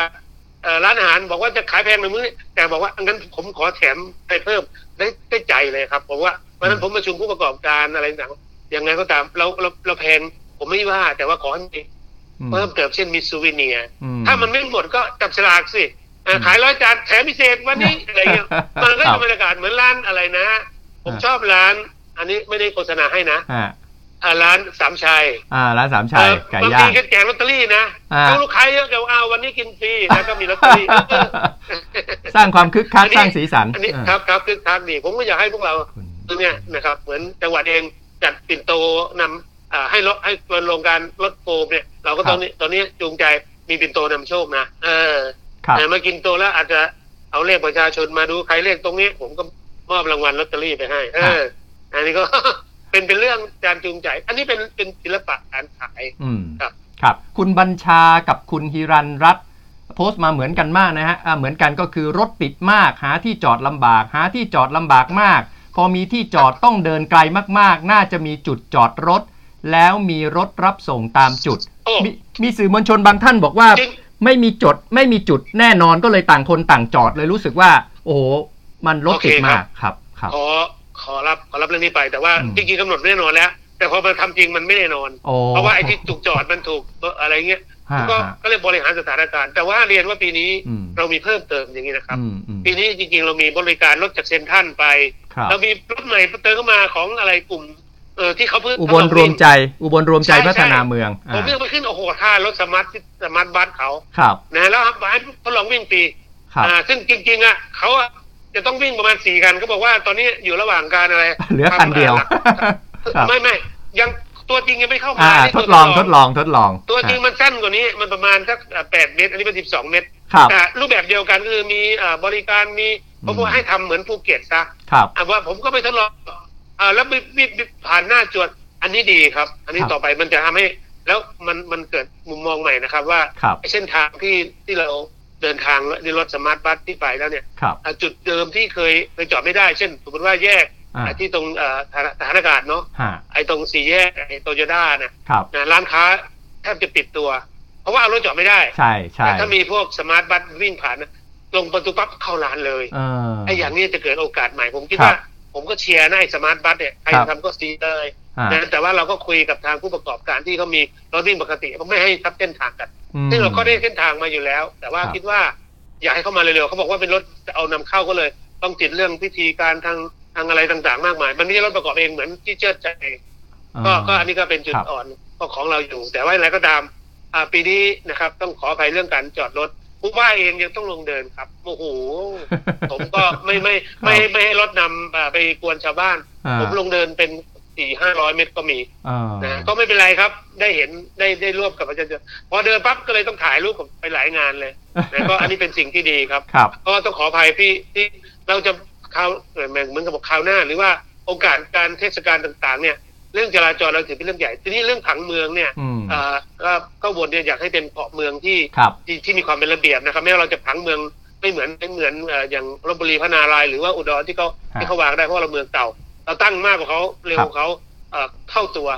B: เอ่อร้านอาหารบอกว่าจะขายแพงในมื้อนี้แต่บอกว่างั้นผมขอแถมไปเพิ่ม ได้ได้ใจเลยครับ ผมว่าเพราะฉะนั้นผมประชุมผู้ประกอบการอะไรต่างๆยังไงก็ตามเราเราเราแพงผมไม่ว่า แต่ว่าขอให้มี
A: อืม
B: เพิ่มเติมเช่นมีซูวิเนียร์
A: อื
B: ถ้ามันไม่หมดก็จับฉลากสิอะขายร้อยจานแถมพิเศษวันนี้อะไรเงี้ยมันก็
A: ครั
B: จะ
A: บ
B: บรรยากาศเหมือนร้านอะไรนะ ผม
A: อ่า
B: ชอบร้าน อันนี้ไม่ได้โฆษณาให้นะ
A: อ่า
B: อ่า ร้านสามชัย
A: อ่าร้านสามชัย
B: เออ
A: ไก่
B: บาง
A: ย่า
B: ที
A: ง
B: ก็แจกลอตเตอรี่นะ
A: อ่า
B: เอาลูกค้าเยอะเดี๋ยวเอาวันนี้กินฟรีแล้วก็มีลอตเตอรี่
A: สร้างความคึกคัก
B: อันนี้
A: สร้างสีสัน
B: อันนี้
A: อ่า
B: ครับครับคือทางดีผมก็อยากให้พวกเรา
A: คุณ
B: เนี่ยนะครับเหมือนจังหวัดเองจัดปิ่นโตนำอ่าให้ลดให้โรงการลดโฟมเนี่ย เราก็ตอนนี้ตอนนี้จูงใจมีปิ่นโตนำโชคนะเออ
A: ครับ
B: แต่มากินโตแล้วอาจจะเอาเลขประชาชนมาดูใครเลขตรงนี้ ผมก็มอบรางวัลลอตเตอรี่ไปให้ เออ อันนี้ก็ เป็นเป็นเรื่องการจูงใจ อันนี้เป็นเป็นศิลปะการขาย
A: อืม
B: ครับ
A: ครับ คุณบัญชากับคุณฮิรันรัตน์โพสต์มาเหมือนกันมากนะฮะอ่าเหมือนกันก็คือรถติดมากหาที่จอดลำบาก หาที่จอดลำบากมาก พอมีที่จอดต้องเดินไกลมากๆ น่าจะมีจุดจอดรถ แล้วมีรถรับส่งตามจุด
B: โอ้
A: มีมีสื่อมวลชนบางท่านบอกว่า
B: จริง
A: ไม่มีจดไม่มีจุดแน่นอนก็เลยต่างคนต่างจอดเลยรู้สึกว่า โอ้โหมันรถติดมากครับครับ
B: ขอ ขอรับขอรับเรื่องนี้ไป แต่ว่า
A: อืม
B: จริงๆกำหนดไม่แน่นอนแล้ว แต่พอมาทำจริงมันไม่แน่นอน
A: โอ้
B: เพราะว่าไอ้ที่ถูกจอดมันถูกอะไรเงี้ย
A: ฮะ
B: ก็
A: ฮะ
B: ก็เลยบริหารสถานการณ์ แต่ว่าเรียนว่าปีนี้
A: อืม
B: เรามีเพิ่มเติมอย่างนี้นะครับ
A: อืมอืม
B: ปีนี้จริงๆ เรามีบริการรถจากเซ็นทรัลไป
A: ครับ
B: เรามีรถใหม่เติมเข้ามาของอะไรกลุ่มเออที่เขาเพิ่ง
A: อุบลรวมใจ อุบลรวมใจ
B: ใช่
A: พัฒนา
B: ใช่
A: เมือง
B: ผม
A: อ่า
B: เพิ่งไปขึ้นโอ้โหท่ารถ smart smart bus เขา
A: ครับ
B: นะแล้วให้ทดลองวิ่งฟรี
A: ครับ
B: อ่าซึ่งจริงๆอะเขาอะ จะต้องวิ่งประมาณสี่คันเขาบอกว่าตอนนี้อยู่ระหว่างการอะไร
A: เหลือคันเดียวครับ
B: ไม่ไม่ยังตัวจริงยังไม่เข้ามา
A: อ่า
B: นี่ตัวทด
A: ลองทดลองทดลอง
B: ตัวจริง
A: อ่า
B: มันสั้นกว่านี้มันประมาณสักแปดเมตร อันนี้เป็นสิบสองเมตร
A: ครับ
B: แต่รูปแบบเดียวกันคือมีอ่าบริการมีผม
A: อืม
B: ว่าให้ทำเหมือนภูเก็ตซะ
A: ครับ
B: อะว่าผมก็ไปทดลองอ่าแล้ววิวิวิผ่านหน้าจวดอันนี้ดีครับ อันนี้
A: ครับ
B: ต่อไปมันจะทำให้ แล้วมันมันเกิดมุมมองใหม่นะครับ ว่า
A: ครับ
B: ไอ้เส้นทางที่ที่เรา เดินทางด้วยรถสมาร์ทบัสที่ไปแล้วเนี่ย
A: ครับ
B: อะจุดเดิมที่เคยเคยจอดไม่ได้ เช่น สมมติว่าแยก
A: อ่า
B: อะที่ตรงเอ่อฐานฐานอากาศเนาะ
A: ฮะ
B: ไอ้ตรงสี่แยกไอ้โตโยต้าเนี่ย
A: ครับ
B: นะร้านค้าแทบจะปิดตัว เพราะว่าเอารถจอดไม่ได้
A: ใช่ใช่
B: แต่ถ้ามีพวก smart bus วิ่งผ่านนะลงประตูปั๊บเข้าร้านเลย
A: เออ
B: ไอ้อย่างนี้จะเกิดโอกาสใหม่ผมคิด
A: ครับ
B: ว่า ผมก็เชียร์นะไอ้ smart bus เนี่ยใคร
A: ครับ
B: ทำก็ซีเลย
A: ฮะ
B: นะแต่ว่าเราก็คุยกับทางผู้ประกอบการที่เขามีรถวิ่งปกติเขาไม่ให้ทับเส้นทางกัน
A: อืม
B: ซึ่งเราก็ได้เส้นทางมาอยู่แล้ว แต่ว่า
A: ครับ
B: คิดว่าอยากให้เข้ามาเร็วๆเขาบอกว่าเป็นรถเอานำเข้าก็เลย ต้องติดเรื่องพิธีการทางทางอะไรต่างๆ มากมาย มันไม่ใช่รถประกอบเองเหมือนที่เชิดชัยก็ก็อันนี้ก็เป็นจุด
A: ครับ
B: อ่อนก็ของเราอยู่ แต่ว่าอย่างไรก็ตามอ่าปีนี้นะครับ ต้องขออภัยเรื่องการจอดรถผู้ว่าเองยังต้องลงเดินครับโอ้โหผมก็ไม่ไม่ไม่ไม่ให้รถนำอ่าไปกวนชาวบ้าน
A: อ่า
B: ผมลงเดินเป็น สี่ห้าร้อยเมตรก็มี
A: อ่า
B: นะก็ไม่เป็นไรครับ ได้เห็นได้ได้ร่วมกับประชาชนพอเดินปั๊บก็เลยต้องถ่ายรูปกับไปหลายงานเลยนะก็อันนี้เป็นสิ่งที่ดีครับ
A: ครับ
B: ก็ต้องขออภัยพี่ที่เราจะคราวเอ่อเหมือนกับบอกคราวหน้า หรือว่าโอกาสการเทศกาลต่างๆ เนี่ยเรื่องจราจรเราถือเป็นเรื่องใหญ่ ทีนี้เรื่องผังเมืองเนี่ย
A: อืม
B: อ่าก็ก็วนเนี่ยอยากให้เป็นเกาะเมืองที่
A: ครับ
B: ที่ที่มีความเป็นระเบียบนะครับแม้ว่าเราจะผังเมืองไม่เหมือนไม่เหมือนเอ่ออย่างลบบุรีพระนารายณ์หรือว่าอุดรที่เขา
A: ฮะ
B: ที่เขาวางได้เพราะเราเมืองเก่า เราตั้งมากกว่าเขาเร็ว
A: ครับ
B: กว่าเขาเอ่อเท่าตัว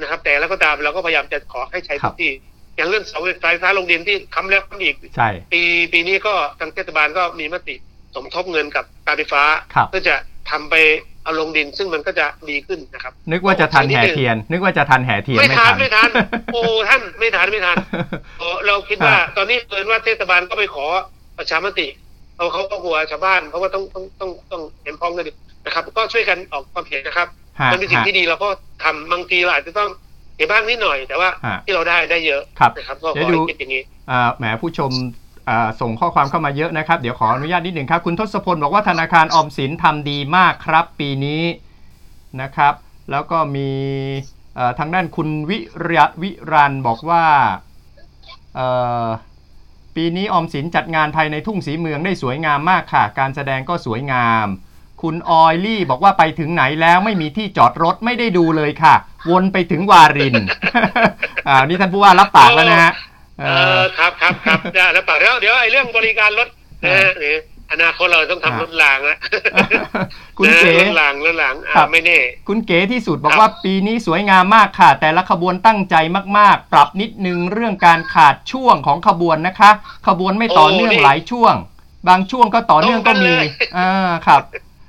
B: นะครับ แต่แล้วก็ตามเราก็พยายามจะขอให้ใช้
A: ครั
B: พื้
A: บ
B: นที่อย่างเรื่องเสาไฟฟ้าลงดินที่ค้ำแล้วค้ำอีก
A: ใช่
B: ปีปีนี้ก็ทางเทศบาลก็มีมติสมทบเงินกับการไฟฟ้า
A: ครับ
B: เพื่อจะทำไปเอาลงดินซึ่งมันก็จะดีขึ้นนะครับ
A: นึกว่าจะทันแห่เทียน นึกว่าจะทันแห่เทียน
B: ไม่
A: ไม่
B: ทั
A: ทั
B: น
A: น
B: ไม่ทันโอ้ท่านไม่ทันไม่ทันโอ้เราคิดว่า
A: ฮะ
B: ตอนนี้เกินว่าเทศบาลก็ไปขอประชามติเอาเขาก็กลัวชาวบ้านเพราะว่าต้องต้องต้องต้องเห็นพ้องกันดิ นะครับ ก็ช่วยกันออกความเห็นนะครับ
A: ฮะ
B: มันเป็นสิ่ง
A: ฮะ
B: ที่ดีเราก็ทำบางทีเราอาจจะต้องเสียบ้างนิดหน่อย แต่ว่า
A: ฮะ
B: ที่เราได้ได้เยอะ
A: ครับ
B: นะครับก็
A: เดี๋
B: ข
A: ยว
B: อ
A: ดู
B: ให้คิดอย่างนี้
A: อ่าแหมผู้ชมอ่าส่งข้อความเข้ามาเยอะนะครับ เดี๋ยวขออนุญาตนิดหนึ่งครับ คุณทศพลบอกว่าธนาคารออมสินทำดีมากครับ ปีนี้นะครับ แล้วก็มีเอ่อทางด้านคุณวิระวิรันบอกว่าเอ่อปีนี้ออมสินจัดงานภายในทุ่งสีเมืองได้สวยงามมากค่ะ การแสดงก็สวยงาม คุณออยลี่บอกว่าไปถึงไหนแล้วไม่มีที่จอดรถไม่ได้ดูเลยค่ะ วนไปถึงวารินอ่านี่ท่านผู้ว่ารับปากแล้วนะฮะ
B: เออครับครับครับได้แล้วปากแล้วเดี๋ยวไอ้เรื่องบริการรถนะฮะหรืออนาคตเราต้อง
A: อ่า
B: ทำรถรางแล้ว
A: คุณ
B: นะ
A: เก๋
B: รถรางรถรางอ่า
A: ครับ
B: ไม่แน่
A: คุณเก๋ที่สุดบอก
B: ครับ
A: ว่าปีนี้สวยงามมากค่ะ แต่ละขบวนตั้งใจมาก ๆ ปรับนิดนึงเรื่องการขาดช่วงของขบวนนะคะ ขบวนไม่ต่อเนื่องหลายช่วง บางช่วงก็ต่อเนื่องก็มีอ่าครับ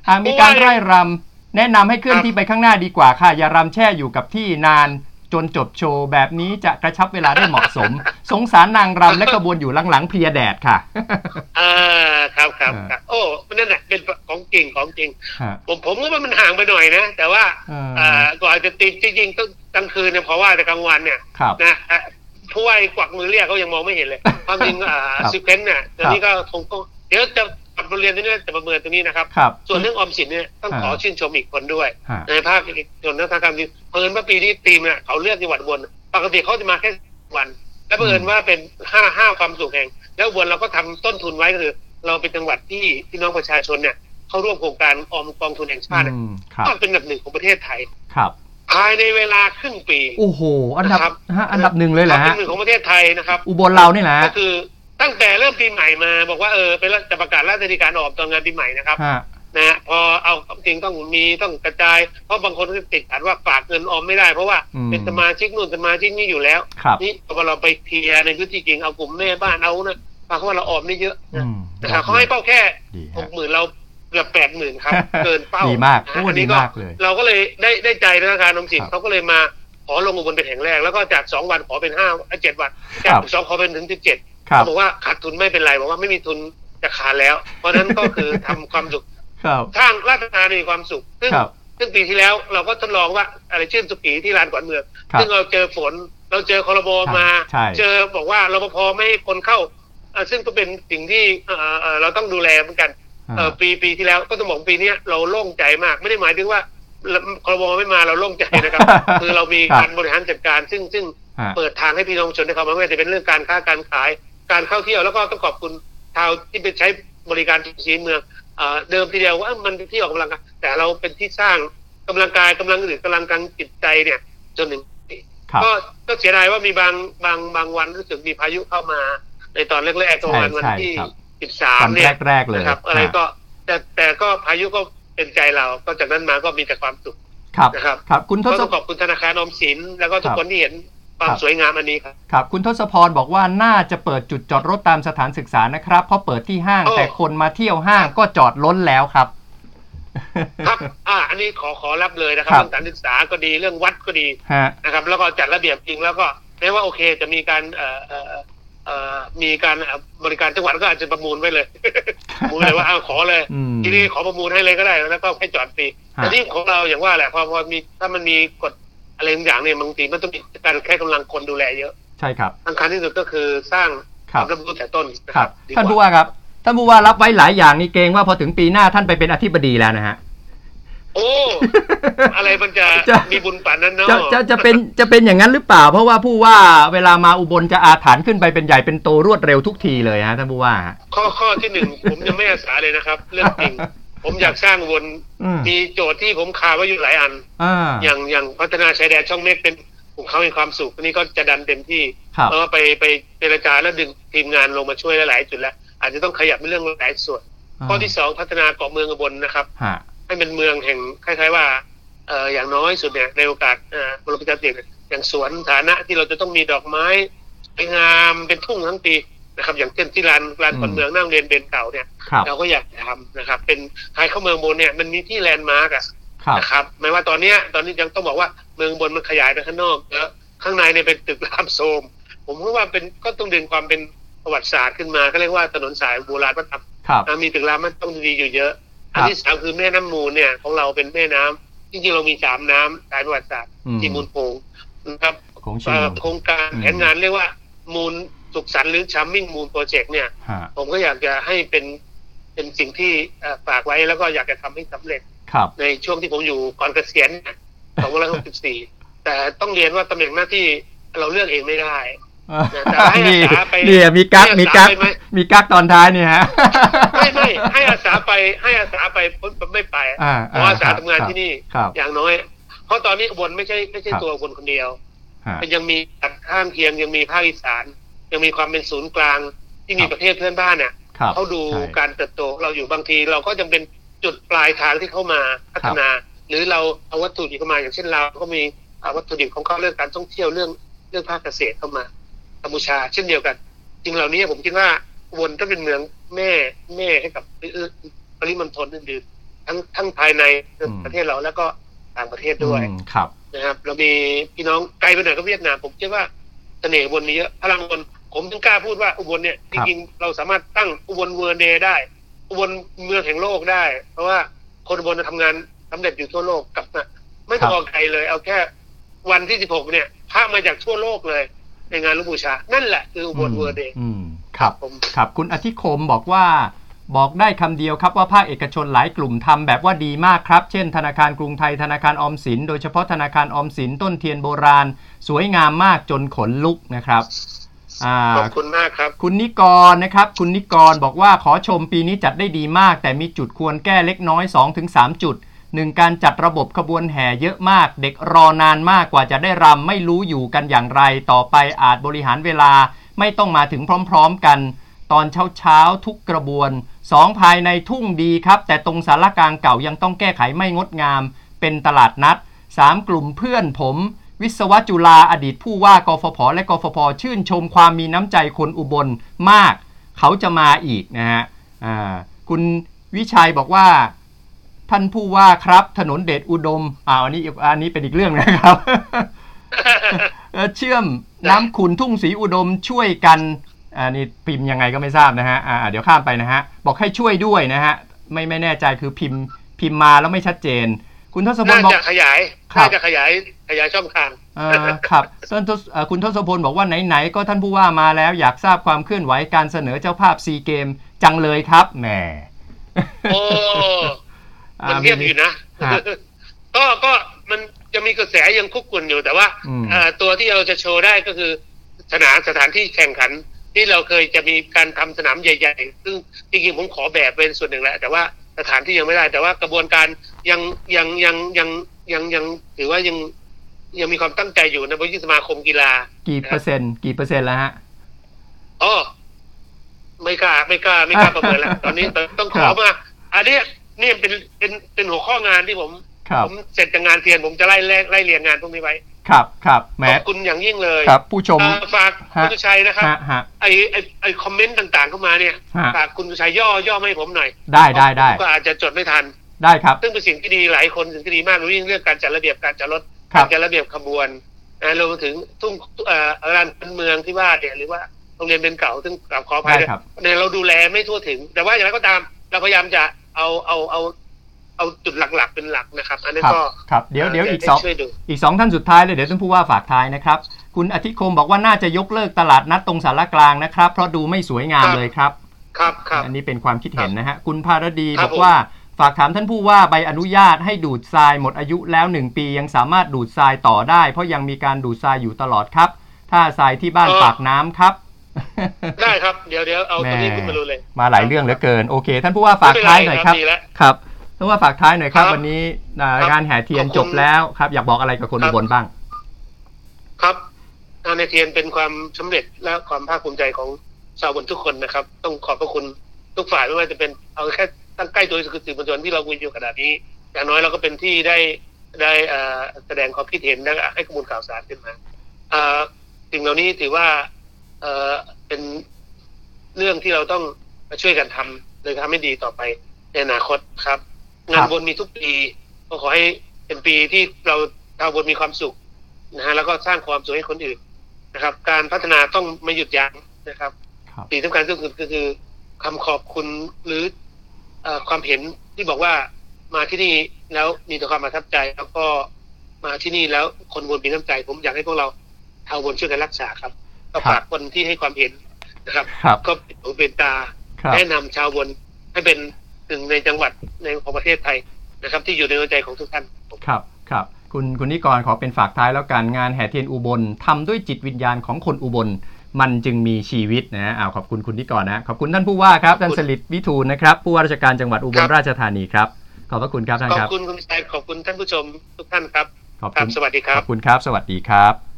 A: หากมีการไร่รำแนะนำให้เคลื่อนที่ไปข้างหน้าดีกว่าค่ะ อย่ารำแช่อยู่กับที่นานจนจบโชว์แบบนี้จะกระชับเวลาได้เหมาะสม สงสารนางรำและขบวนอยู่หลังๆเพลียแดดค่ะ
B: อ่าครับครับ
A: อ่า
B: ครับโอ้นั่นแหละเป็นของจริงของจริง
A: ฮะ
B: ผมผมก็ว่ามันห่างไปหน่อยนะ แต่ว่า
A: อ่า
B: อ่าก่อนจะติดจริงๆต้องกลางคืนเนี่ยเพราะว่าแต่กลางวันเนี่ย
A: ครับ
B: นะอะผู้ว่ากวักมือเรียกเขายังมองไม่เห็นเลย ความจริงอ่า
A: ครับ
B: ซิเควนต์เนี่ยตอนนี้ก็คงก็เดี๋ยวจะ ปรับเรียนตรงนี้จะประเมินตรงนี้นะครับ
A: ครับ
B: ส่วนเรื่องออมสินเนี่ยต้องขอ
A: อ่า
B: ชื่นชมอีกคนด้วย
A: ฮะ
B: ในภาคส่วนนักการเงินเพิ่นว่าปีนี้ทีมเนี่ยเขาเลือกจังหวัดอุบนปกติเขาจะมาแค่วัน แล้วเพิ่นว่าเป็นห้าห้าความสุขแห่ง แล้วอุบนเราก็ทำต้นทุนไว้ก็คือ เราเป็นจังหวัดที่พี่น้องประชาชนเนี่ยเข้าร่วมโครงการออมกองทุนแห่งชาติเนี่ย
A: อืมครับ
B: ก็เป็นอันดับหนึ่งของประเทศไทย
A: ครับ
B: ภายในเวลาครึ่งปี
A: โอ้โห อันดับ
B: นะครับ
A: ฮะอันดับหนึ่งเลยเหรอ
B: เป็น
A: ฮะ
B: หนึ่งของประเทศไทยนะครับ
A: อุบลเรานี่แหละฮะ
B: ก็คือ ตั้งแต่เริ่มปีใหม่มา บอกว่าเออเป็นจะประกาศราชกิจการออกตอนงานปีใหม่นะครับ
A: ฮะ
B: นะฮะพอเอาจริงต้องมีต้องกระจาย เพราะบางคนก็ติดขัดว่าฝากเงินออมไม่ได้ เพราะว่า
A: อืม
B: เป็นสมาชิกนู่นสมาชิกนี่อยู่แล้ว
A: ครับ
B: นี่พอเราไปเคลียร์ในพื้นที่จริงเอากลุ่มแม่บ้านเอานะปรากฏว่าเราออมได้เยอะ
A: อื
B: นะ
A: ม
B: นะครับเขาให้เป้าแค่
A: ดี
B: ห
A: ฮะ
B: กหมื่นเราเกือบแปดหมื่นครับ เกินเป้า
A: ดีมาก
B: นะ
A: โอ้
B: อัน
A: ดี
B: นี้ก็
A: มากเลย
B: เราก็เลยได้ได้ใจธนาคารนมสิน
A: ครับ
B: เขาก็เลยมาขอลงอุบลเป็นแห่งแรกแล้วก็จากสองวันขอเป็นห้าเจ็ดวัน
A: ครั
B: จาก
A: บ
B: สองขอเป็นถึงสิบเจ็ด
A: ครับ
B: เขาบอกว่าขาดทุนไม่เป็นไรบอกว่าไม่มีทุนจะขาดแล้ว เพราะฉะนั้นก็คือทำความสุข
A: ครับ
B: สร้างราชการมีความสุขซึ่ง
A: ครับ
B: ซึ่งปีที่แล้วเราก็ทดลองว่าอะไรชื่นสุขีที่ลานขวัญเมือง
A: ครับ
B: ซึ่งเราเจอฝนเราเจอคอรบมา
A: ใช่
B: เจอบอกว่ารปภไม่ให้คนเข้าเอ่อซึ่งก็เป็นสิ่งที่เอ่อเอ่อเราต้องดูแลเหมือนกันเอ่อ
A: ฮะ
B: ปีปีที่แล้วก็ต้องบอกปีเนี้ยเราโล่งใจมาก ไม่ได้หมายถึงว่าคอรบไม่มาเราโล่งใจนะครับ คือเรามี
A: ครับ
B: การบริหารจัดการ ซึ่งซึ่ง
A: ฮะ
B: เปิดทางให้พี่น้องประชาชนได้เข้ามาไม่ว่าจะเป็นเรื่องการค้าการขาย การเข้าเที่ยวแล้วก็ต้องขอบคุณชาวที่ไปใช้บริการที่สีเมืองเอ่อเดิมทีเดียวว่าเอ้ามันเป็นที่ออกกำลังกายแต่เราเป็นที่สร้างกำลังกายกำลังหรือกำลังกางจิตใจเนี่ยจนถึง
A: ครับ
B: ก็ก็เสียดายว่ามีบางบางบางวันรู้สึกมีพายุเข้ามา ในตอนแรกๆประมาณวันที่
A: ใช่ครับ
B: สิบสาม
A: วัน
B: เนี่ย
A: แรกๆเลย
B: นะครับอะไร
A: ฮะ
B: ก็แต่แต่ก็พายุก็เป็นใจเรา ก็จากนั้นมาก็มีแต่ความสุข
A: ครับ
B: นะครับ
A: ครับคุณท
B: ก็
A: ศ
B: ต้องขอบคุณธนาคารออมสินแล้วก็ทุก
A: ครับ
B: คนที่เห็น ความ
A: ครับ
B: สวยงามอันนี้ครับ
A: ครับ คุณทศพรบอกว่าน่าจะเปิดจุดจอดรถตามสถานศึกษานะครับ เพราะเปิดที่ห้าง
B: โอ้
A: แต่คนมาเที่ยวห้างก็จอดล้นแล้วครับ
B: ครับ อ่า อันนี้ขอขอรับเลยนะครับ
A: ครับ
B: เรื่องการศึกษาก็ดีเรื่องวัดก็ดี
A: ฮะ
B: นะครับ แล้วก็จัดระเบียบจริงแล้วก็แม้ว่าโอเคจะมีการเอ่อเอ่อเอ่อมีการเอ่อบริการจังหวัดก็อาจจะประมูลไว้เลยประมูลเลยว่าเอาขอเลย
A: อืม
B: ทีนี้ขอประมูลให้เลยก็ได้แล้วก็ให้จอดฟรี
A: ฮะ
B: แต่ที่ของเราอย่างว่าแหละพอพอมีถ้ามันมีกฎ อะไรบางอย่างเนี่ยบางทีมันต้องมีการแค่กำลังคนดูแลเยอะ
A: ใช่ครับ
B: สำคัญที่สุดก็คือสร้าง
A: ครั
B: ค
A: บ
B: วามรับรู้แต่ต้นนะ
A: ค
B: ค
A: รั
B: รั
A: บบ
B: ดี
A: ท่าน
B: ก
A: ผู้
B: ว่า
A: ว่าครับท่านผู้ว่ารับไว้หลายอย่างนี่เกรงว่าพอถึงปีหน้าท่านไปเป็นอธิบดีแล้วนะฮะ
B: โอ้ อะไรมันจะ
A: จะ
B: มีบุญป่านนั้นเนาะ
A: จะจะจะเป็นจะเป็นอย่างนั้นหรือเปล่า เพราะว่าผู้ว่าเวลามาอุบลจะอาถรรพ์ขึ้นไปเป็นใหญ่เป็นโตรวดเร็วทุกทีเลยฮะท่านผู้ว่าฮะ
B: ข้อข้อที่หนึ่งผมยังไม่อาสาเลยนะครับ เรื่องจริง ผมอยากสร้างวน
A: อืม
B: มีโจทย์ที่ผมคาไว้อยู่หลายอัน
A: อ่า
B: อย่างอย่างพัฒนาชายแดนช่องเมฆเป็นของเขามีความสุขอันนี้ก็จะดันเต็มที่
A: ครับ
B: เพราะว่าไปไปเจรจาแล้วดึงทีมงานลงมาช่วยหลายๆจุดแล้วอาจจะต้องขยับในเรื่องหลายส่วน ข้อที่สองพัฒนาเกาะเมืองอุบลนะครับ
A: ฮะ
B: ให้เป็นเมืองแห่งคล้ายๆว่าเอ่ออย่างน้อยสุดเนี่ยในโอกาสเอ่อบรมประชาธิปไตยอย่างสวนฐานะที่เราจะต้องมีดอกไม้สวยงามเป็นทุ่งทั้งปี นะครับ อย่างเช่นที่ลานลานคนเมืองนั่งเรียนเบนเก่าเนี่ย
A: ครับ
B: เราก็อยากทำนะครับ เป็นคล้ายเข้าเมืองบนเนี่ยมันมีที่แลนด์มาร์กอะ
A: ครับ
B: นะครับไม่ว่าตอนเนี้ยตอนนี้ยังต้องบอกว่าเมืองบนมันขยายไปข้างนอกแล้วข้างในเนี่ยเป็นตึกรามโทรมผมคิดว่าเป็นก็ต้องดึงความเป็นประวัติศาสตร์ขึ้นมาก็เรียกว่าถนนสายโบราณวัฒนธรรม
A: ครับ
B: อะมีตึกรามมันต้องดีอยู่เยอะ
A: ครับ
B: อันที่สามคือแม่น้ำมูลเนี่ยของเราเป็นแม่น้ำจริงๆเรามีสามน้ำสายประวัติศาสตร์
A: อืม
B: ที่มูลโขงนะครับ
A: ของชิ
B: เอ่
A: ง
B: อโครงการ
A: อืม
B: แผนงานเรียกว่ามูล สุขสันต์หรือ charming มูล project เนี่ย
A: ฮะ
B: ผมก็อยากจะให้เป็นเป็นสิ่งที่เอ่อฝากไว้แล้วก็อยากจะทำให้สำเร็จ
A: ครับ
B: ในช่วงที่ผมอยู่ก่อนเกษียณ2564 แต่ต้องเรียนว่าตำแหน่งหน้าที่เราเลือกเองไม่ได้ แต่ให้
A: นี่
B: อาสาไป
A: นี่มีกัก
B: ให้
A: มี
B: อาสา
A: กัก
B: ไปไหม
A: มีกักตอนท้ายนี่ฮะ
B: ไม่ไม่ให้อาสาไปให้อาสาไปผมไม่ไป
A: อ่า
B: เพราะอาสาทำงานที่นี่
A: ครับ
B: อย่างน้อย เพราะตอนนี้อุบลไม่ใช่ไม่ใช่
A: ครับ
B: ตัวอุบลคนเดียว
A: ฮะ
B: มันยังมีข้างเคียงยังมีภาคอีสาน ยังมีความเป็นศูนย์กลางที่มี
A: ครับ
B: ประเทศเพื่อนบ้านเนี่ย
A: ครับ
B: เขาดู
A: ใช่
B: การเติบโตของเราอยู่บางที เราก็ยังเป็นจุดปลายทางที่เขามาพัฒนา หรือเราเอาวัตถุดิบเข้ามาอย่างเช่นเราก็มีอ่าวัตถุดิบของเขาเรื่องการท่องเที่ยวเรื่องเรื่องภาคเกษตรเข้ามากัมพูชา เช่นเดียวกันจริงเหล่านี้ผมคิดว่าอุบลก็เป็นเมืองแม่แม่ให้กับปริมณฑลอื่นๆทั้งทั้งภายในประเทศเราแล้วก็ต่างประเทศด้วย
A: อืมครับ
B: นะครับ เรามีพี่น้องไกลไปหน่อยก็เวียดนามผมคิดว่าเสน่ห์อุบนนี้เยอะพลังอุบน ผมถึงกล้าพูดว่าอุบลเนี่ยจริงๆเราสามารถตั้งอุบลเวอร์เดย์ได้ อุบลเมืองแห่งโลกได้ เพราะว่าคนอุบลทำงานสำเร็จอยู่ทั่วโลกกับนะไม่ต้อง
A: ครับ
B: อื่นไกลเลย เอาแค่วันที่16เนี่ยพระมาจากทั่วโลกเลย ในงานอาสาฬหบูชา นั่นแหละคืออุบล World Day
A: อืมครับ
B: ผม
A: ครับ คุณอธิคมบอกว่าบอกได้คำเดียวครับว่าภาคเอกชนหลายกลุ่มทำแบบว่าดีมากครับ เช่น ธนาคารกรุงไทยธนาคารออมสิน โดยเฉพาะธนาคารออมสินต้นเทียนโบราณ สวยงามมากจนขนลุกนะครับอ่า
B: ขอบคุณมากครับ
A: คุณนิกรนะครับ คุณนิกรบอกว่าขอชมปีนี้จัดได้ดีมาก แต่มีจุดควรแก้เล็กน้อย 2-3 จุดหนึ่งการจัดระบบขบวนแห่เยอะมาก เด็กรอนานมากกว่าจะได้รำไม่รู้อยู่กันอย่างไร ต่อไปอาจบริหารเวลาไม่ต้องมาถึงพร้อมๆกัน ตอนเช้าๆทุกกระบวน 2 ภายในทุ่งดีครับ แต่ตรงสารกลางเก่ายังต้องแก้ไขไม่งดงาม เป็นตลาดนัด 3 กลุ่มเพื่อนผม วิศวจุฬาอดีตผู้ว่ากฟผและกฟผชื่นชมความมีน้ำใจคนอุบลมาก เขาจะมาอีกนะฮะอ่าคุณวิชัยบอกว่าท่านผู้ว่าครับ ถนนเดชอุดมอ่าอันนี้อันนี้เป็นอีกเรื่องนะครับเอ่อเชื่อมน้ำขุนทุ่งศรีอุดมช่วยกันอันนี้พิมพ์ยังไงก็ไม่ทราบนะฮะอ่าเดี๋ยวข้ามไปนะฮะ บอกให้ช่วยด้วยนะฮะ ไม่ไม่แน่ใจคือพิมพ์พิมพ์มาแล้วไม่ชัดเจน คุณทศพล
B: น่า
A: บอก
B: จะขยาย
A: ครับ
B: น่าจะขยาย ขยายช่องทาง
A: เอ่อครับท่านทศเอ่อคุณทศพลบอกว่าไหนๆก็ท่านผู้ว่ามาแล้วอยากทราบความเคลื่อนไหวการเสนอเจ้าภาพซีเกมจังเลยครับแหม
B: โอ้มันเงียบอยู่นะ
A: ฮะ
B: ก็ก็มันจะมีกระแสยังคุกกุ่นอยู่แต่ว่า
A: อืม
B: เอ่อตัวที่เราจะโชว์ได้ก็คือสนามสถานที่แข่งขัน ที่เราเคยจะมีการทำสนามใหญ่ ๆ ซึ่งจริงๆผมขอแบบเป็นส่วนหนึ่งแหละ แต่ว่าสถานที่ยังไม่ได้ แต่ว่ากระบวนการยังยังยังยังยังยังถือว่ายัง ยังมีความตั้งใจอยู่นะเพราะที่สมาคมกีฬา
A: กี่เปอร์เซ็นต์กี่เปอร์เซ็นต์แล้วฮะ
B: อ๋อไม่กล้าไม่กล้าไม่กล้าประเมินแล้ว ตอนนี้ต้องขอมาอันเนี้ยนี่เป็นเป็นเป็นหัวข้องานที่ผม
A: ครับ
B: ผมเสร็จจากงานเทียนผมจะไล่ไล่ไล่เรียงงานพวกนี้ไว้
A: ครับครับแหม
B: ขอบคุณอย่างยิ่งเลย
A: ครับ ผู้ชม
B: เอ่อฝาก
A: ฮะ
B: คุณสุชัยนะครับ
A: ฮะฮะ
B: ไอไอไอคอมเมนต์ต่างๆเข้ามาเนี่ย
A: ฮะ
B: ฝากคุณสุชัยย่อย่อมาให้ผมหน่อย
A: ได้ได้ได้
B: ผมก็อาจจะจดไม่ทัน
A: ได้ครับ
B: ซึ่งเป็นสิ่งที่ดีหลายคนสิ่งที่ดีมากรู้ยิ่งเรื่องการจัดระเบียบการจัดรถ
A: ครั
B: กา
A: บ
B: รจัดระเบียบขบวนนะรวมถึงทุ่งเอ่อลานคนเมืองที่ว่าเนี่ยหรือว่าโรงเรียนเป็นเก่าซึ่งกราบขออภัย
A: ได้
B: ด้วย
A: ครับ
B: เนี่ยเราดูแลไม่ทั่วถึง แต่ว่าอย่างไรก็ตามเราพยายามจะเอาเอาเอาเอาจุดหลักๆเป็นหลักนะครับ อันนี้
A: ครับ
B: ก็
A: ครับเดี๋ยวเดี๋ยวอีก
B: ให้
A: สอง
B: ช่วยดู
A: อีกสองท่านสุดท้ายเลยเดี๋ยวท่านผู้ว่าฝากท้ายนะครับ คุณอธิคมบอกว่าน่าจะยกเลิกตลาดนัดตรงสารกลางนะครับ เพราะดูไม่สวยงาม
B: ครับ
A: เลยครับ
B: ครับครับ
A: อันนี้เป็นความคิดเห็นนะฮะคุณภารดี
B: ครับ
A: บอกว่า ฝากถามท่านผู้ว่าใบอนุญาตให้ดูดทรายหมดอายุแล้ว 1 ปียังสามารถดูดทรายต่อได้ เพราะยังมีการดูดทรายอยู่ตลอดครับ ถ้าทรายที่บ้านปากน้ำครับ
B: ได้ครับเดี๋ยวเดี๋ยวเอาตรงนี้
A: แม่
B: ขึ้นมาดูเลย
A: มาหลายเรื่องเหลือเกินโอเค ท่านผู้ว่าฝาก
B: ไม่เป็นไร
A: ท้ายหน่อยครับ
B: ดีแล้ว
A: ครับท่านผู้ว่าฝากท้ายหน่อยครับ
B: ครับ
A: วันนี้อ่า
B: ครับ
A: งานแห่เทียน
B: ขอบคุณ
A: จบแล้วครับ อยากบอกอะไรกับคน
B: ครั
A: อุ
B: บ
A: บลบ้าง
B: ครับงานในเทียนเป็นความสำเร็จและความภาคภูมิใจของชาวบนทุกคนนะครับ ต้องขอบพระคุณทุกฝ่ายไม่ว่าจะเป็นเอาแค่ ตั้งใกล้ตัวคือสื่อมวลชนที่เราคุยอยู่ขนาดนี้ อย่างน้อยเราก็เป็นที่ได้ได้เอ่อแสดงความคิดเห็นและให้ข้อมูลข่าวสารขึ้นมาเอ่อสิ่งเหล่านี้ถือว่าเอ่อเป็นเรื่องที่เราต้องมาช่วยกันทำเลยทำให้ดีต่อไปในอนาคตครับ งานบนมีทุกปีก็ขอให้เป็นปีที่เราชาวบนมีความสุขนะฮะแล้วก็สร้างความสุขให้คนอื่นนะครับ การพัฒนาต้องไม่หยุดยั้งนะครับ
A: ครับ
B: สิ่งสำคัญที่สุดก็คือคำขอบคุณหรือเอ่อ ความเห็นที่บอกว่ามาที่นี่แล้วมีแต่ความประทับใจ แล้วก็มาที่นี่แล้วคนบนมีน้ำใจ ผมอยากให้พวกเราชาวบนช่วยกันรักษาครับก็ฝากคนที่ให้ความเห็นนะครับ
A: ครับ
B: ก็เป็นหูเป็นตา
A: ครับ
B: แนะนำชาวบนให้เป็นหนึ่งในจังหวัดในของประเทศไทยนะครับ ที่อยู่ในหัวใจของทุกท่าน
A: ครับครับคุณคุณนิกรขอเป็นฝากท้ายแล้วกันงานแห่เทียนอุบลทำด้วยจิตวิญญาณของคนอุบล มันจึงมีชีวิตนะฮะอ้าวขอบคุณคุณนิกรนะ ขอบคุณท่านผู้ว่าครับ
B: ขอบคุณ
A: ท่านสลิดวิทูลนะครับ ผู้ว่าราชการจังหวัดอุบ
B: ค
A: ล
B: รับ
A: ราชธานีครับ ขอบพระคุณครับท่าน
B: ขอ
A: ครับบ
B: คุณคุณชายขอบคุณท่านผู้ชมทุกท่านครับ
A: ขอบ
B: ครั
A: คุ
B: บ
A: ณ
B: สวัสดีครั
A: ข
B: บ
A: อบคุณครับ สวัสดีครับ